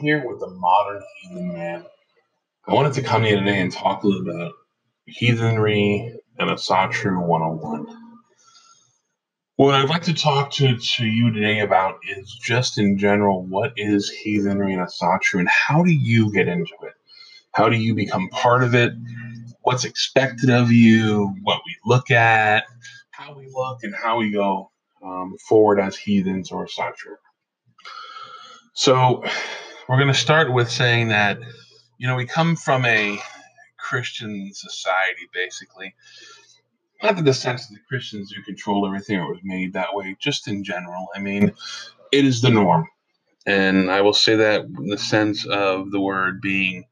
here with the Modern Heathen Man. I wanted to come here today and talk a little about heathenry and Asatru 101. What I'd like to talk to, to you today about is just in general what is heathenry and Asatru and how do you get into it? How do you become part of it? What's expected of you? What we look at? How we look and how we go um, forward as heathens or Asatru. So we're going to start with saying that, you know, we come from a Christian society, basically. Not in the sense that the Christians do control everything or was made that way, just in general. I mean, it is the norm. And I will say that in the sense of the word being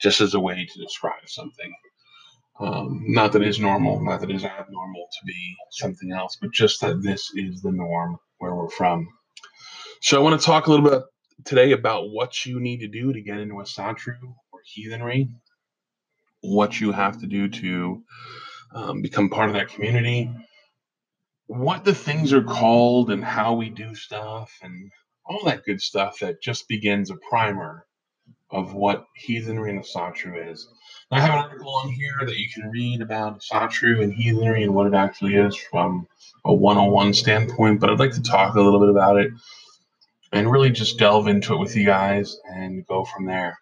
just as a way to describe something. Um, not that it is normal, not that it is abnormal to be something else, but just that this is the norm where we're from. So I want to talk a little bit today about what you need to do to get into Asatru or heathenry, what you have to do to um, become part of that community, what the things are called, and how we do stuff, and all that good stuff that just begins a primer of what heathenry and Asatru is. I have an article on here that you can read about Asatru and heathenry and what it actually is from a 101 standpoint, but I'd like to talk a little bit about it and really just delve into it with you guys and go from there.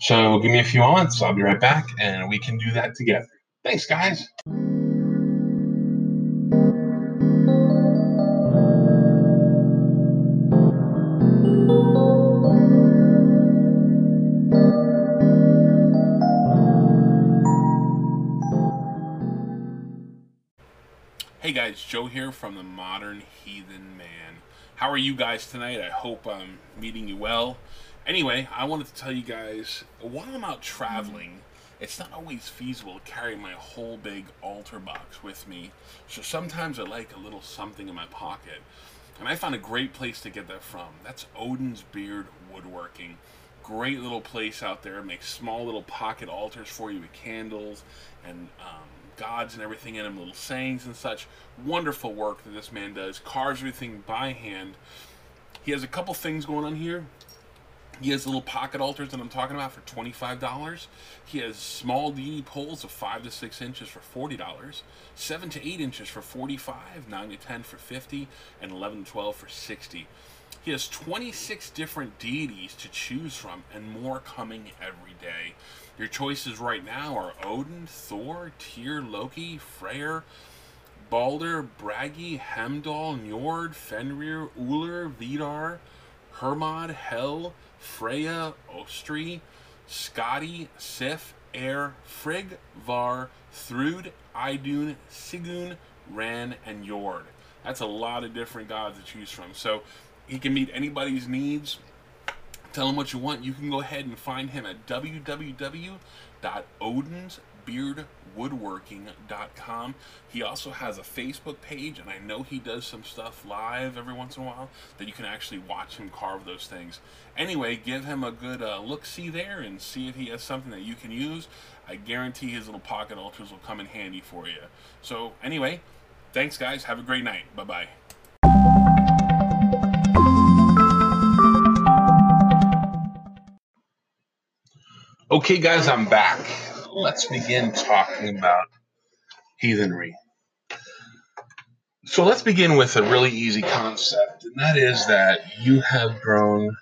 So give me a few moments. I'll be right back and we can do that together. Thanks, guys. Hey guys, Joe here from the Modern Heathen Man. How are you guys tonight? I hope I'm meeting you well. Anyway, I wanted to tell you guys while I'm out traveling, it's not always feasible to carry my whole big altar box with me. So sometimes I like a little something in my pocket. And I found a great place to get that from. That's Odin's Beard Woodworking. Great little place out there. Makes small little pocket altars for you with candles and um, gods and everything in them, little sayings and such. Wonderful work that this man does. Carves everything by hand. He has a couple things going on here. He has little pocket altars that I'm talking about for $25. He has small deity poles of 5 to 6 inches for $40, 7 to 8 inches for 45, 9 to 10 for 50, and 11 to 12 for 60. He has 26 different deities to choose from and more coming every day. Your choices right now are Odin, Thor, Tyr, Loki, Freyr, Balder, Bragi, Heimdall, Njord, Fenrir, Uller, Vidar, Hermod, Hel, Freya, Ostri, Skadi, Sif, Eir, Frigg, Var, Thrud, Idun, Sigyn, Ran, and Njord. That's a lot of different gods to choose from. So he can meet anybody's needs. Tell him what you want. You can go ahead and find him at www.odinsbeardwoodworking.com. He also has a Facebook page, and I know he does some stuff live every once in a while that you can actually watch him carve those things. Anyway, give him a good uh, look see there and see if he has something that you can use. I guarantee his little pocket altars will come in handy for you. So, anyway, thanks, guys. Have a great night. Bye bye. Okay, guys, I'm back. Let's begin talking about heathenry. So let's begin with a really easy concept, and that is that you have grown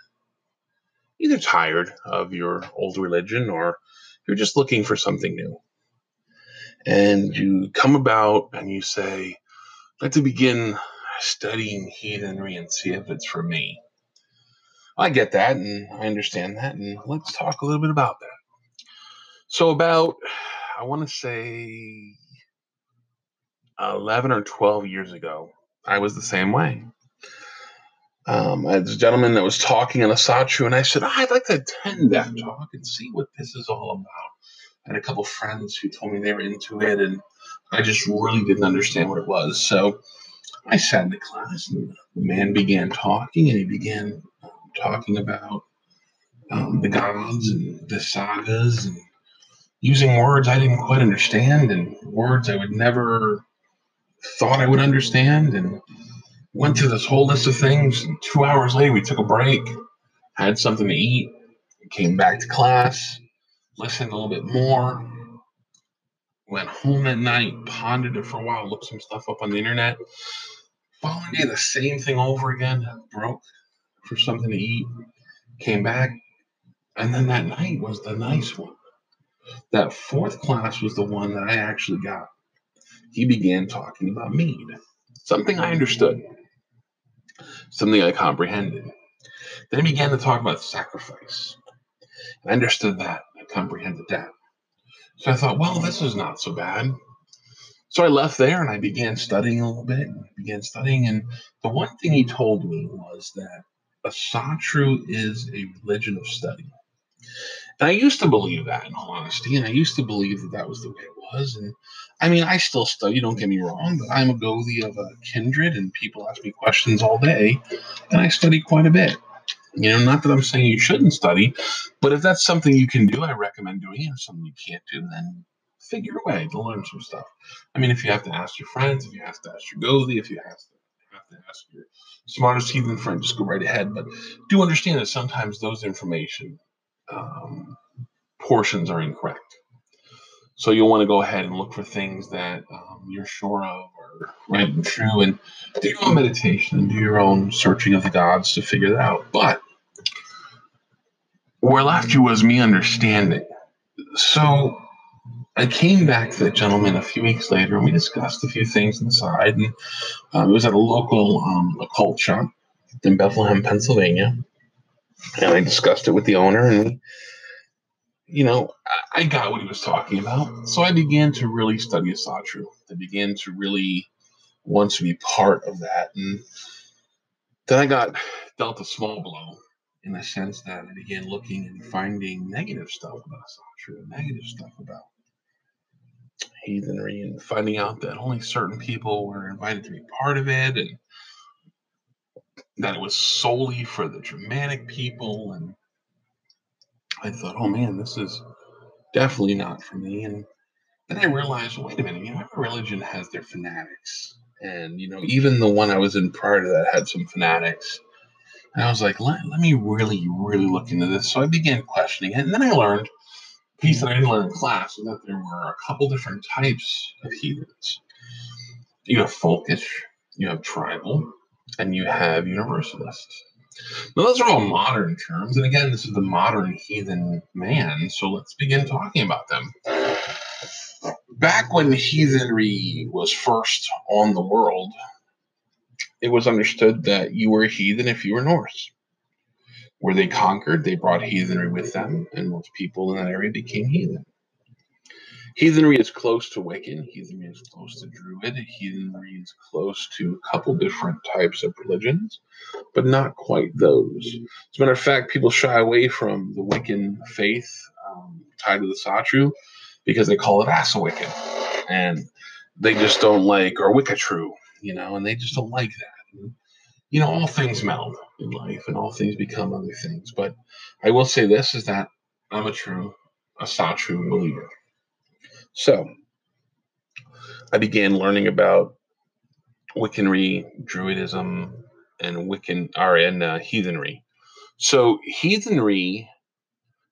either tired of your old religion or you're just looking for something new. And you come about and you say, to begin studying heathenry and see if it's for me. I get that and I understand that, and let's talk a little bit about that. So about, I want to say, eleven or twelve years ago, I was the same way. Um, I had this gentleman that was talking in Asatru, and I said, oh, I'd like to attend that talk and see what this is all about. I had a couple friends who told me they were into it, and I just really didn't understand what it was. So I sat in the class, and the man began talking, and he began um, talking about um, the gods and the sagas and using words I didn't quite understand and words I would never thought I would understand and went through this whole list of things. And two hours later, we took a break, had something to eat, came back to class, listened a little bit more, went home at night, pondered it for a while, looked some stuff up on the internet. Following day, the same thing over again, broke for something to eat, came back, and then that night was the nice one. That fourth class was the one that I actually got. He began talking about mead, something I understood, something I comprehended. Then he began to talk about sacrifice. I understood that. I comprehended that. So I thought, well, this is not so bad. So I left there and I began studying a little bit began studying. And the one thing he told me was that Asatru is a religion of study. And I used to believe that in all honesty, and I used to believe that that was the way it was. And I mean, I still study, don't get me wrong, but I'm a Gothi of a kindred, and people ask me questions all day, and I study quite a bit. You know, not that I'm saying you shouldn't study, but if that's something you can do, I recommend doing it. If something you can't do, then figure a way to learn some stuff. I mean, if you have to ask your friends, if you have to ask your Gothi, if you have to have to ask your smartest heathen friend, just go right ahead. But do understand that sometimes those information um, portions are incorrect. So you'll want to go ahead and look for things that um, you're sure of are right and true, and do your own meditation and do your own searching of the gods to figure that out. But where left you was me understanding. So I came back to that gentleman a few weeks later, and we discussed a few things inside. And um, it was at a local um, occult shop in Bethlehem, Pennsylvania, and I discussed it with the owner, and you know, I got what he was talking about. So I began to really study Asatru. I began to really want to be part of that. And then I got dealt a small blow in the sense that I began looking and finding negative stuff about Asatru, negative stuff about heathenry, and finding out that only certain people were invited to be part of it and that it was solely for the Germanic people and I thought, oh man, this is definitely not for me. And then I realized, wait a minute, you know, every religion has their fanatics. And, you know, even the one I was in prior to that had some fanatics. And I was like, let, let me really, really look into this. So I began questioning it. And then I learned, a piece that I didn't learn in class, was that there were a couple different types of heathens. You have folkish, you have tribal, and you have universalists. Now, those are all modern terms. And again, this is the modern heathen man. So let's begin talking about them. Back when heathenry was first on the world, it was understood that you were a heathen if you were Norse. Where they conquered, they brought heathenry with them, and most people in that area became heathen. Heathenry is close to Wiccan. Heathenry is close to Druid. Heathenry is close to a couple different types of religions, but not quite those. As a matter of fact, people shy away from the Wiccan faith um, tied to the Satru because they call it Asa Wiccan, and they just don't like or Wicca true, you know, and they just don't like that. And, you know, all things meld in life, and all things become other things. But I will say this: is that I'm a true Asatru believer. So I began learning about Wiccanry, Druidism, and Wiccan or and uh, heathenry. So heathenry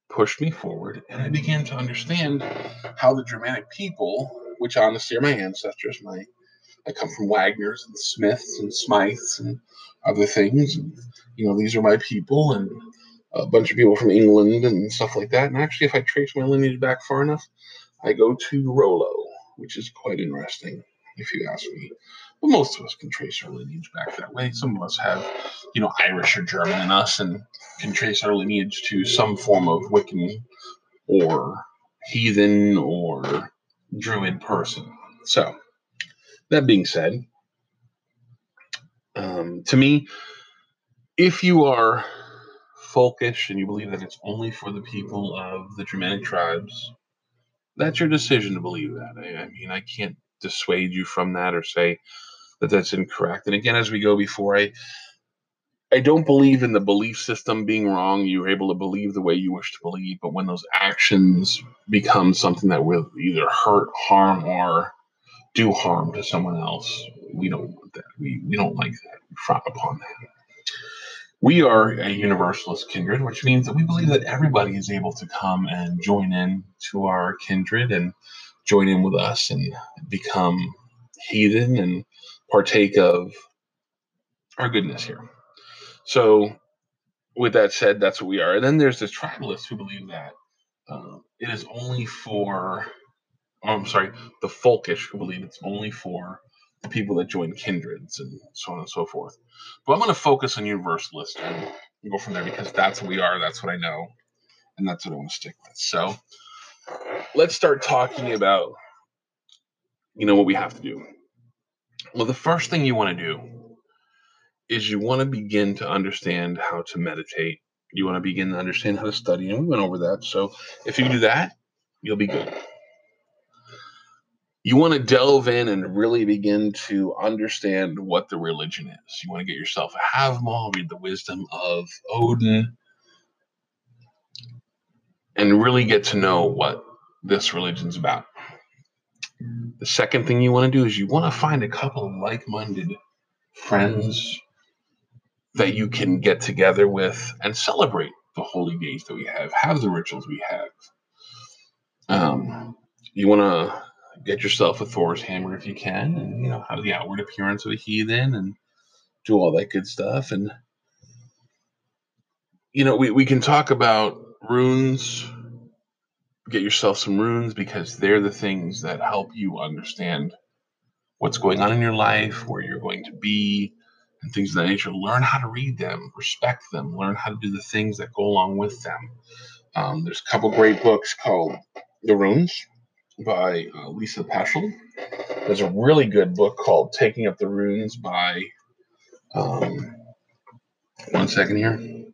pushed me forward, and I began to understand how the Germanic people, which honestly are my ancestors, my I come from Wagners and Smiths and Smythes and other things. And, you know, these are my people, and a bunch of people from England and stuff like that. And actually, if I trace my lineage back far enough, I go to Rollo, which is quite interesting, if you ask me. But most of us can trace our lineage back that way. Some of us have, you know, Irish or German in us and can trace our lineage to some form of Wiccan or heathen or druid person. So, that being said, um, to me, if you are folkish and you believe that it's only for the people of the Germanic tribes, that's your decision to believe that. I, I, mean, I can't dissuade you from that or say that that's incorrect. And again, as we go before, I I don't believe in the belief system being wrong. You're able to believe the way you wish to believe, but when those actions become something that will either hurt, harm, or do harm to someone else, we don't want that. We we don't like that. We frown upon that. We are a universalist kindred, which means that we believe that everybody is able to come and join in to our kindred and join in with us and become heathen and partake of our goodness here. So, with that said, that's what we are. And then there's the tribalists who believe that um, it is only for, oh, I'm sorry, the folkish who believe it's only for the people that join kindreds and so on and so forth. But I'm going to focus on universalist and go from there because that's what we are. That's what I know. And that's what I want to stick with. So let's start talking about, you know, what we have to do. Well, the first thing you want to do is you want to begin to understand how to meditate. You want to begin to understand how to study. And we went over that. So if you do that, you'll be good you want to delve in and really begin to understand what the religion is. You want to get yourself a Havamal, read the wisdom of Odin, and really get to know what this religion's about. The second thing you want to do is you want to find a couple of like minded friends that you can get together with and celebrate the holy days that we have, have the rituals we have. Um, you want to get yourself a Thor's hammer if you can, and you know have the outward appearance of a heathen, and do all that good stuff. And you know, we we can talk about runes. Get yourself some runes because they're the things that help you understand what's going on in your life, where you're going to be, and things of that nature. Learn how to read them, respect them, learn how to do the things that go along with them. Um, there's a couple great books called The Runes by uh, Lisa Peschel. There's a really good book called Taking Up the Runes by, um, one second here,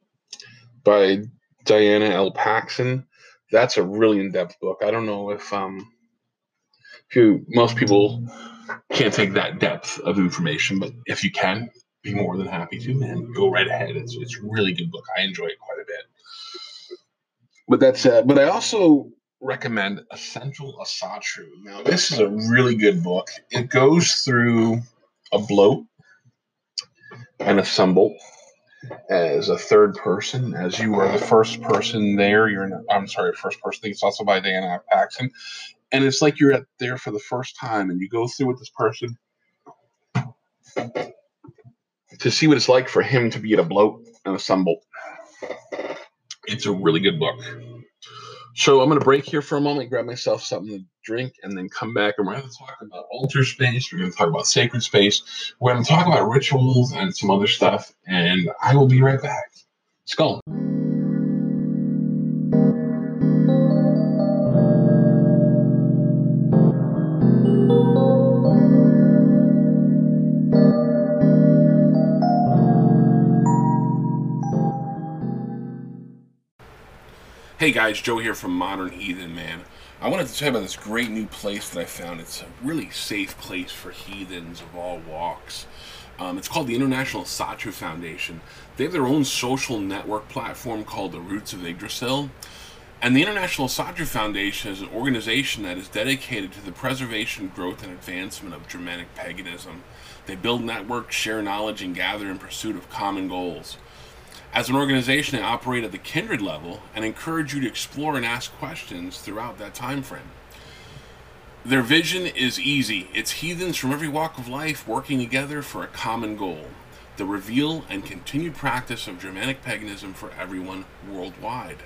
by Diana L. Paxson. That's a really in-depth book. I don't know if um, if you most people can't take that depth of information, but if you can, be more than happy to, man. Go right ahead. It's it's really good book. I enjoy it quite a bit. But that's uh, but I also recommend Essential Asatru. Now, this is a really good book. It goes through a blot and a sumbel as a third person, as you are the first person there. You're, in, I'm sorry, first person. It's also by Diana Paxson, and it's like you're at there for the first time, and you go through with this person to see what it's like for him to be at a blot and a sumbel. It's a really good book. So I'm going to break here for a moment, grab myself something to drink, and then come back. And we're going to talk about altar space. We're going to talk about sacred space. We're going to talk about rituals and some other stuff. And I will be right back. Skull. Hey guys, Joe here from Modern Heathen Man. I wanted to tell you about this great new place that I found. It's a really safe place for heathens of all walks. Um, it's called the International Asatru Foundation. They have their own social network platform called the Roots of Yggdrasil. And the International Asatru Foundation is an organization that is dedicated to the preservation, growth, and advancement of Germanic paganism. They build networks, share knowledge, and gather in pursuit of common goals. As an organization, they operate at the kindred level and encourage you to explore and ask questions throughout that time frame. Their vision is easy. It's heathens from every walk of life working together for a common goal the reveal and continued practice of Germanic paganism for everyone worldwide.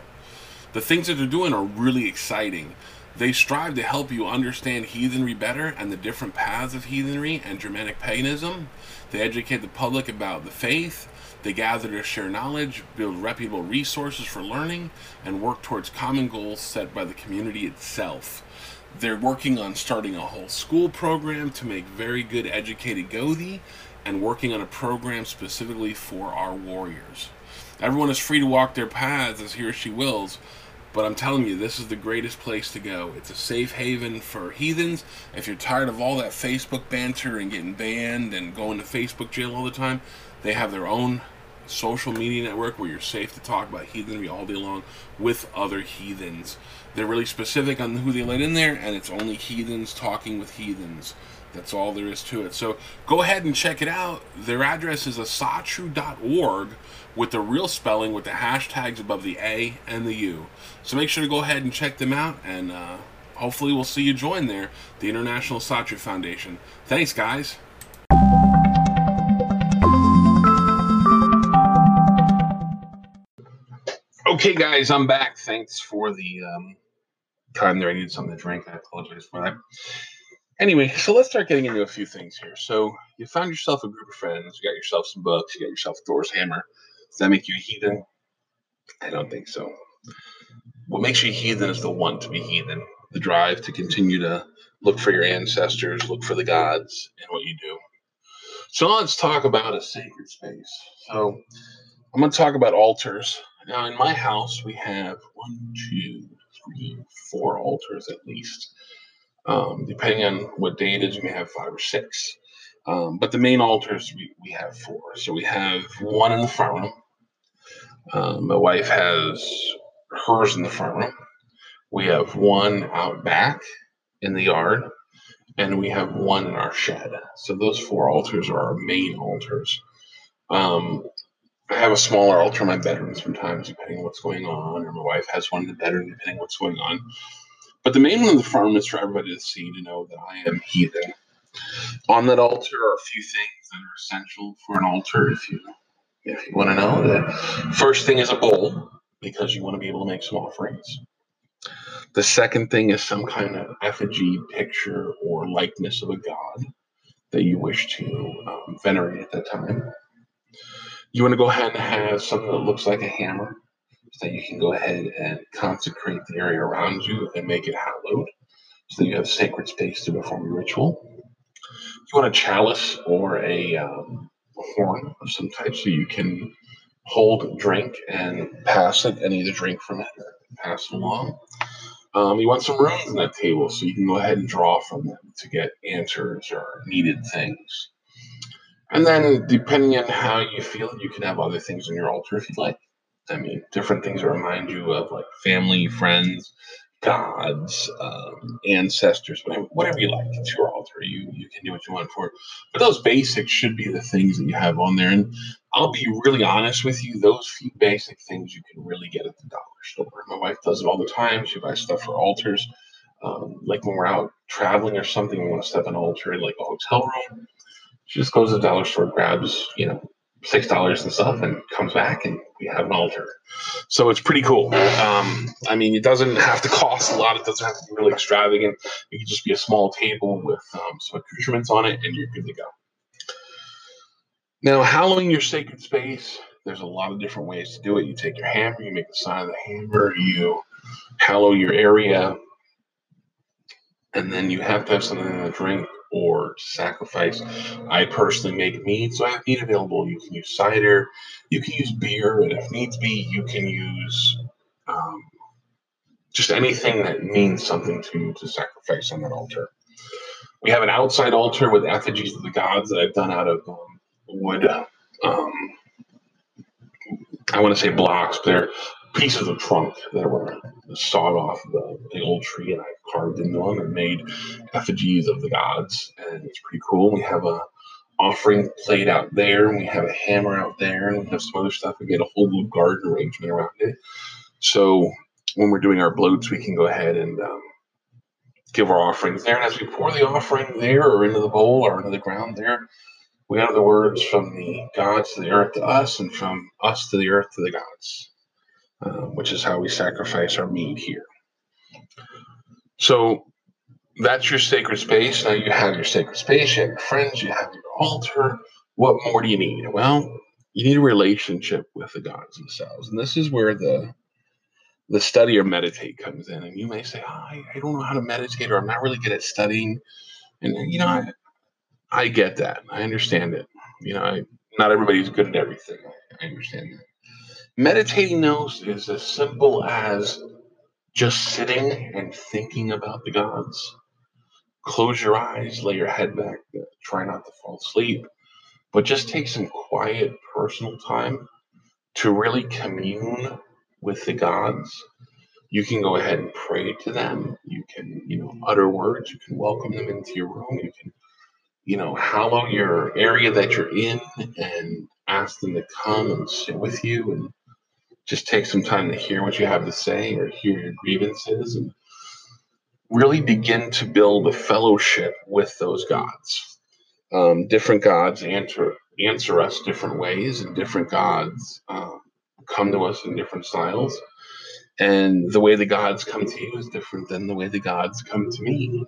The things that they're doing are really exciting. They strive to help you understand heathenry better and the different paths of heathenry and Germanic paganism. They educate the public about the faith they gather to share knowledge, build reputable resources for learning, and work towards common goals set by the community itself. They're working on starting a whole school program to make very good educated Gothi and working on a program specifically for our warriors. Everyone is free to walk their paths as he or she wills, but I'm telling you, this is the greatest place to go. It's a safe haven for heathens. If you're tired of all that Facebook banter and getting banned and going to Facebook jail all the time, they have their own social media network where you're safe to talk about heathenry all day long with other heathens. They're really specific on who they let in there, and it's only heathens talking with heathens. That's all there is to it. So go ahead and check it out. Their address is asatru.org, with the real spelling with the hashtags above the A and the U. So make sure to go ahead and check them out, and uh, hopefully we'll see you join there, the International Asatru Foundation. Thanks, guys. Okay, guys, I'm back. Thanks for the um, time there. I needed something to drink. I apologize for that. Anyway, so let's start getting into a few things here. So you found yourself a group of friends. You got yourself some books. You got yourself Thor's hammer. Does that make you a heathen? I don't think so. What makes you a heathen is the want to be heathen, the drive to continue to look for your ancestors, look for the gods and what you do. So let's talk about a sacred space. So I'm going to talk about altars. Now, in my house, we have one, two, three, four altars at least. Um, depending on what day it is, you may have five or six. Um, but the main altars, we, we have four. So we have one in the front room. Um, my wife has hers in the front room. We have one out back in the yard, and we have one in our shed. So those four altars are our main altars. Um, I have a smaller altar in my bedroom sometimes, depending on what's going on, or my wife has one in the bedroom, depending on what's going on. But the main one in the room is for everybody to see to know that I am heathen. On that altar are a few things that are essential for an altar. If you if you want to know, the first thing is a bowl because you want to be able to make some offerings. The second thing is some kind of effigy, picture, or likeness of a god that you wish to um, venerate at that time. You want to go ahead and have something that looks like a hammer so that you can go ahead and consecrate the area around you and make it hallowed so that you have sacred space to perform your ritual. You want a chalice or a um, horn of some type so you can hold drink and pass it and either drink from it or pass it along. Um, you want some runes on that table so you can go ahead and draw from them to get answers or needed things. And then, depending on how you feel, you can have other things on your altar if you'd like. I mean, different things that remind you of like family, friends, gods, um, ancestors, whatever, whatever you like. It's your altar. You you can do what you want for it. But those basics should be the things that you have on there. And I'll be really honest with you, those few basic things you can really get at the dollar store. My wife does it all the time. She buys stuff for altars. Um, like when we're out traveling or something, we want to step an altar in like a hotel room. She just goes to the dollar store, grabs, you know, six dollars and stuff, and comes back, and we have an altar. So it's pretty cool. Um, I mean, it doesn't have to cost a lot. It doesn't have to be really extravagant. It can just be a small table with um, some accoutrements on it, and you're good to go. Now, hallowing your sacred space, there's a lot of different ways to do it. You take your hammer, you make the sign of the hammer, you hallow your area, and then you have to have something in the drink or sacrifice. I personally make mead, so I have mead available. You can use cider, you can use beer, and if needs be, you can use um, just anything that means something to you to sacrifice on that altar. We have an outside altar with effigies of the gods that I've done out of um, wood. Um, I want to say blocks, but they're pieces of trunk that were sawed off the, the old tree and I carved into them and made effigies of the gods. And it's pretty cool. We have a offering plate out there, and we have a hammer out there, and we have some other stuff. We get a whole little garden arrangement around it. So when we're doing our blots, we can go ahead and um, give our offerings there. And as we pour the offering there or into the bowl or into the ground there, we have the words from the gods to the earth to us and from us to the earth to the gods, uh, which is how we sacrifice our meat here. So that's your sacred space. Now you have your sacred space, you have your friends, you have your altar. What more do you need? Well, you need a relationship with the gods themselves. And this is where the the study or meditate comes in. And you may say, oh, I, I don't know how to meditate, or I'm not really good at studying. And you know, I, I get that. I understand it. You know, I, not everybody's good at everything. I understand that. Meditating knows is as simple as just sitting and thinking about the gods. Close your eyes, lay your head back, try not to fall asleep, but just take some quiet personal time to really commune with the gods. You can go ahead and pray to them. You can, you know, utter words. You can welcome them into your room. You can, you know, hallow your area that you're in and ask them to come and sit with you and just take some time to hear what you have to say or hear your grievances and really begin to build a fellowship with those gods. Um, different gods answer answer us different ways, and different gods um, come to us in different styles. And the way the gods come to you is different than the way the gods come to me.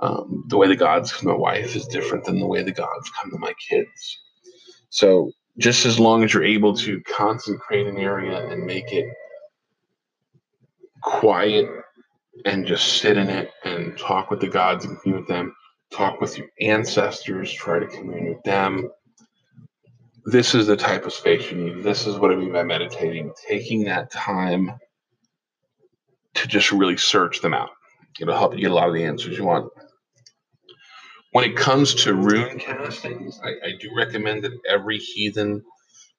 Um, the way the gods come to my wife is different than the way the gods come to my kids. So just as long as you're able to consecrate an area and make it quiet and just sit in it and talk with the gods and commune with them, talk with your ancestors, try to commune with them. This is the type of space you need. This is what I mean by meditating, taking that time to just really search them out. It'll help you get a lot of the answers you want. When it comes to rune castings, I, I do recommend that every heathen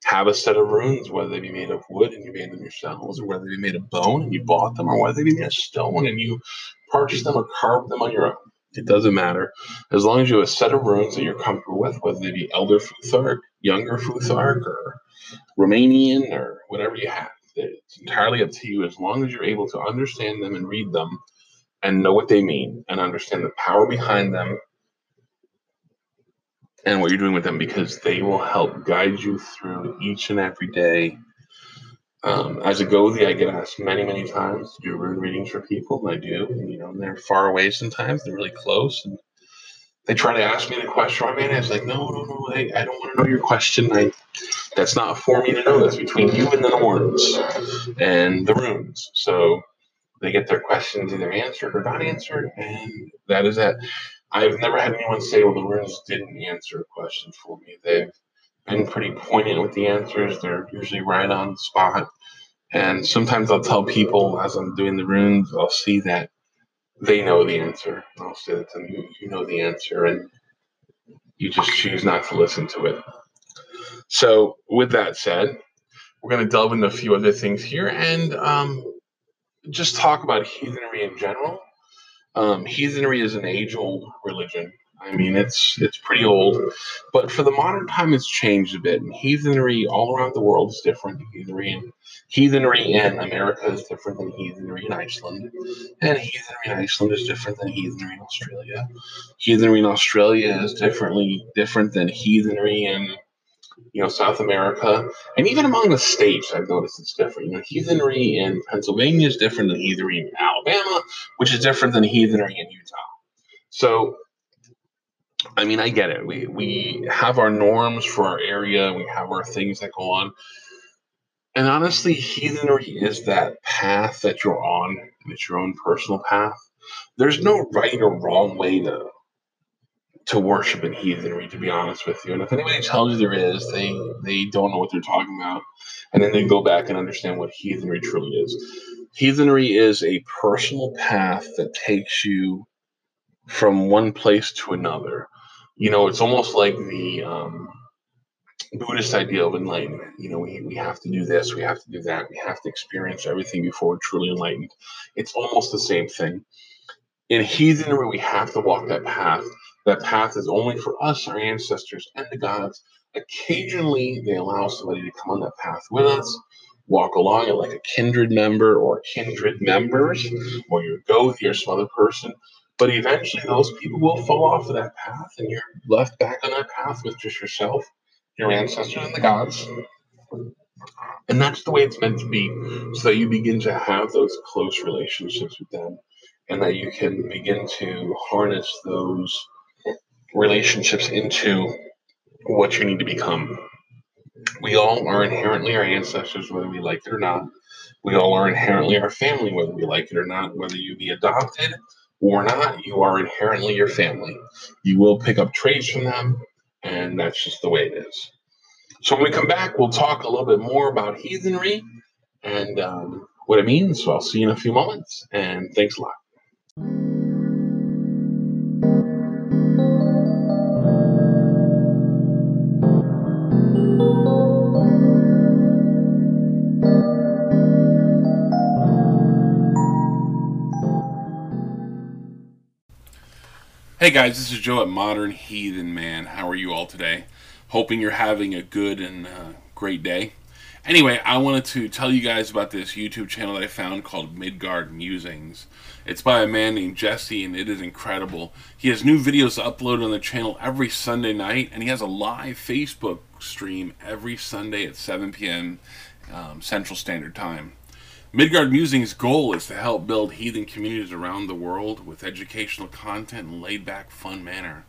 have a set of runes, whether they be made of wood and you made them yourselves, or whether they be made of bone and you bought them, or whether they be made of stone and you purchased them or carved them on your own. It doesn't matter. As long as you have a set of runes that you're comfortable with, whether they be Elder Futhark, Younger Futhark, or Armanen, or whatever you have. It's entirely up to you as long as you're able to understand them and read them and know what they mean and understand the power behind them and what you're doing with them because they will help guide you through each and every day. Um, as a Gothi, I get asked many, many times to do rune readings for people, I do. And, you know, and they're far away sometimes; they're really close, and they try to ask me the question. I mean, it's like, no, no, no, I, I don't want to know your question. I, that's not for me to know. That's between you and the Norns and the runes. So they get their questions either answered or not answered, and that is that. I've never had anyone say, well, the runes didn't answer a question for me. They've been pretty poignant with the answers. They're usually right on the spot. And sometimes I'll tell people as I'm doing the runes, I'll see that they know the answer. I'll say to them, you, know the answer, and you just choose not to listen to it. So, with that said, we're going to delve into a few other things here and um, just talk about heathenry in general um, heathenry is an age-old religion. I mean, it's it's pretty old, but for the modern time, it's changed a bit. And heathenry all around the world is different. Heathenry in heathenry in America is different than heathenry in Iceland, and heathenry in Iceland is different than heathenry in Australia. Heathenry in Australia is differently different than heathenry in you know, South America, and even among the states, I've noticed it's different. You know, heathenry in Pennsylvania is different than heathenry in Alabama, which is different than heathenry in Utah. So, I mean, I get it. We we have our norms for our area. We have our things that go on. And honestly, heathenry is that path that you're on, and it's your own personal path. There's no right or wrong way to to worship in heathenry, to be honest with you. And if anybody tells you there is, they they don't know what they're talking about. And then they go back and understand what heathenry truly is. Heathenry is a personal path that takes you from one place to another. You know, it's almost like the um, Buddhist idea of enlightenment. You know, we, we have to do this, we have to do that, we have to experience everything before we're truly enlightened. It's almost the same thing. In heathenry, we have to walk that path that path is only for us, our ancestors, and the gods. Occasionally, they allow somebody to come on that path with us, walk along it like a kindred member or kindred members, or you go your some other person. But eventually, those people will fall off of that path, and you're left back on that path with just yourself, your ancestors, and the gods. And that's the way it's meant to be, so that you begin to have those close relationships with them, and that you can begin to harness those relationships into what you need to become. We all are inherently our ancestors, whether we like it or not. We all are inherently our family, whether we like it or not. Whether you be adopted or not, you are inherently your family. You will pick up traits from them, and that's just the way it is. So when we come back, we'll talk a little bit more about heathenry and um, what it means. So I'll see you in a few moments, and thanks a lot. Hey guys, this is Joe at Modern Heathen Man. How are you all today? Hoping you're having a good and uh, great day. Anyway, I wanted to tell you guys about this YouTube channel that I found called Midgard Musings. It's by a man named Jesse, and it is incredible. He has new videos uploaded on the channel every Sunday night, and he has a live Facebook stream every Sunday at 7 p.m. Um, Central Standard Time. Midgard Musings' goal is to help build heathen communities around the world with educational content and laid back, fun manner.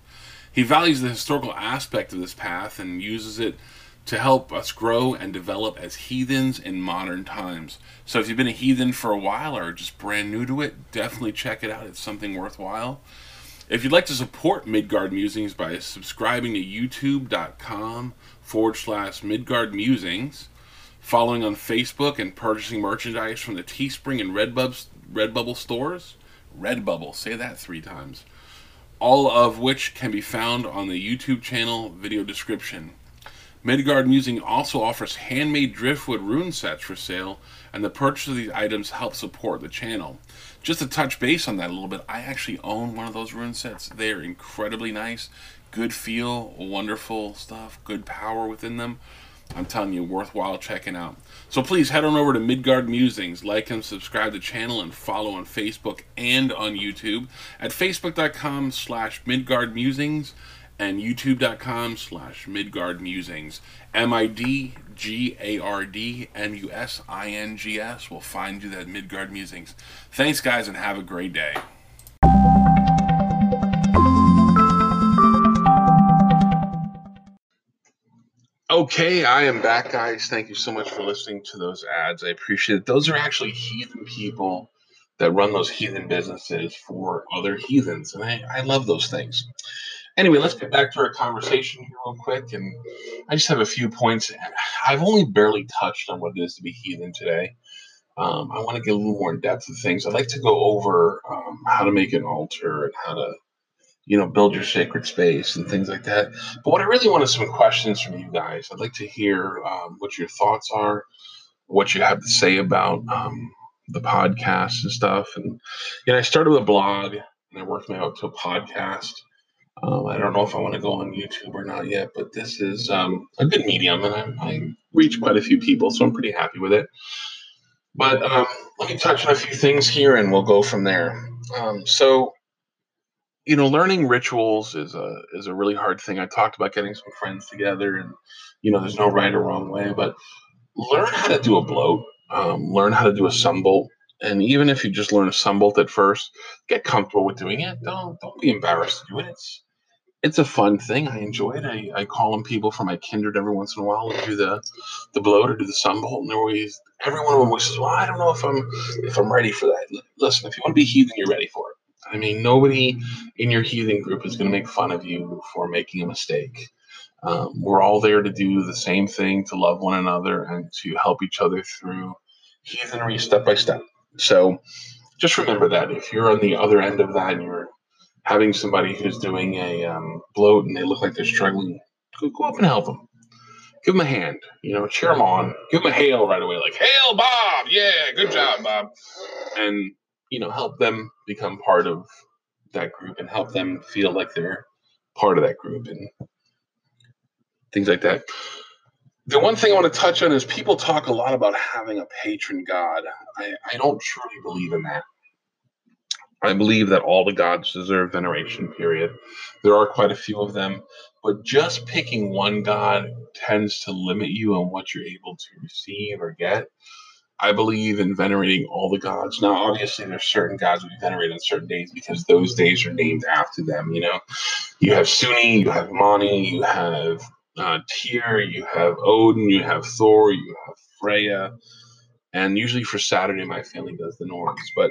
He values the historical aspect of this path and uses it to help us grow and develop as heathens in modern times. So if you've been a heathen for a while or just brand new to it, definitely check it out. It's something worthwhile. If you'd like to support Midgard Musings by subscribing to youtube.com forward slash Midgard Musings, following on Facebook, and purchasing merchandise from the Teespring and Redbubble, Redbubble stores, Redbubble, say that three times, all of which can be found on the YouTube channel video description. Midgard Musing also offers handmade driftwood rune sets for sale, and the purchase of these items helps support the channel. Just to touch base on that a little bit, I actually own one of those rune sets. They're incredibly nice, good feel, wonderful stuff, good power within them. I'm telling you, worthwhile checking out. So please head on over to Midgard Musings, like and subscribe to the channel, and follow on Facebook and on YouTube at facebook.com slash Midgard Musings and youtube.com slash Midgard Musings. M-I-D-G-A-R-D-M-U-S-I-N-G-S will find you that Midgard Musings. Thanks, guys, and have a great day. Okay, I am back, guys. Thank you so much for listening to those ads. I appreciate it. Those are actually heathen people that run those heathen businesses for other heathens, and I, I love those things. Anyway, let's get back to our conversation here real quick. And I just have a few points. I've only barely touched on what it is to be heathen today. Um, I want to get a little more in depth of things. I'd like to go over um, how to make an altar and how to, you know, build your sacred space and things like that. But what I really want is some questions from you guys. I'd like to hear um, what your thoughts are, what you have to say about um, the podcast and stuff. And you know, I started with a blog and I worked my way up to a podcast. Um, I don't know if I want to go on YouTube or not yet, but this is um, a good medium, and I, I reach quite a few people, so I'm pretty happy with it. But um, let me touch on a few things here, and we'll go from there. Um, so, you know, learning rituals is a is a really hard thing. I talked about getting some friends together, and you know, there's no right or wrong way, but learn how to do a blot, um, learn how to do a sumbel, and even if you just learn a sumbel at first, get comfortable with doing it. Don't don't be embarrassed to do it. It's it's a fun thing. I enjoy it. I, I call on people from my kindred every once in a while to do the the blot or do the sumbel, and they're always every one of them says, "Well, I don't know if I'm if I'm ready for that." Listen, if you want to be heathen, you're ready for it. I mean, nobody in your heathen group is going to make fun of you for making a mistake. Um, we're all there to do the same thing, to love one another, and to help each other through heathenry step by step. So, just remember that if you're on the other end of that and you're having somebody who's doing a um, blot and they look like they're struggling, go, go up and help them. Give them a hand, you know, cheer them on, give them a hail right away, like, hail, Bob! Yeah, good job, Bob. And, you know, help them become part of that group and help them feel like they're part of that group and things like that. The one thing I want to touch on is people talk a lot about having a patron god. I, I don't truly believe in that. I believe that all the gods deserve veneration, period. There are quite a few of them, but just picking one god tends to limit you on what you're able to receive or get. I believe in venerating all the gods. Now, obviously, there's certain gods we venerate on certain days because those days are named after them. You know, you have Suni, you have Mani, you have uh, Tyr, you have Odin, you have Thor, you have Freya, and usually for Saturday, my family does the Norse. But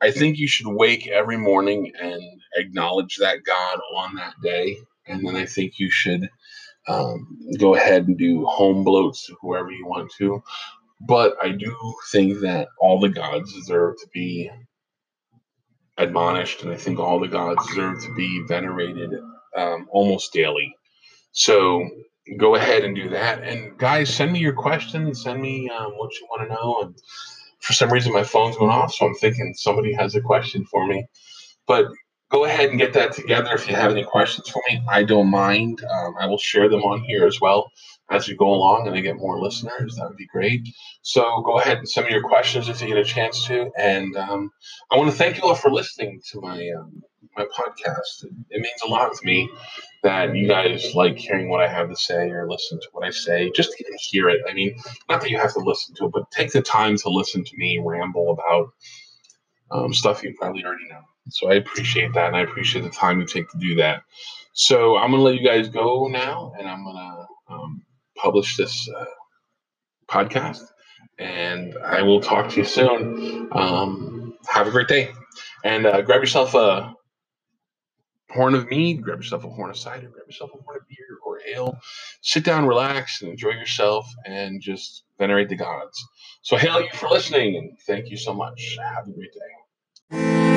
I think you should wake every morning and acknowledge that God on that day. And then I think you should um, go ahead and do home blots to whoever you want to. But I do think that all the gods deserve to be admonished, and I think all the gods deserve to be venerated um, almost daily. So go ahead and do that. And guys, send me your questions. Send me um, what you want to know. And for some reason my phone's going off, so I'm thinking somebody has a question for me. But go ahead and get that together. If you have any questions for me, I don't mind. Um, I will share them on here as well as we go along and I get more listeners. That would be great. So go ahead and send me your questions if you get a chance to. And um, I want to thank you all for listening to my um, my podcast. It, means a lot to me that you guys like hearing what I have to say or listen to what I say, just to hear it. I mean, not that you have to listen to it, but take the time to listen to me ramble about um, stuff you probably already know. So I appreciate that, and I appreciate the time you take to do that. So I'm gonna let you guys go now, and I'm gonna um, publish this uh, podcast, and I will talk to you soon. Um, have a great day, and uh, grab yourself a horn of mead, grab yourself a horn of cider, grab yourself a horn of beer or ale. Sit down, relax, and enjoy yourself, and just venerate the gods. So, hail you for listening, and thank you so much. Have a great day.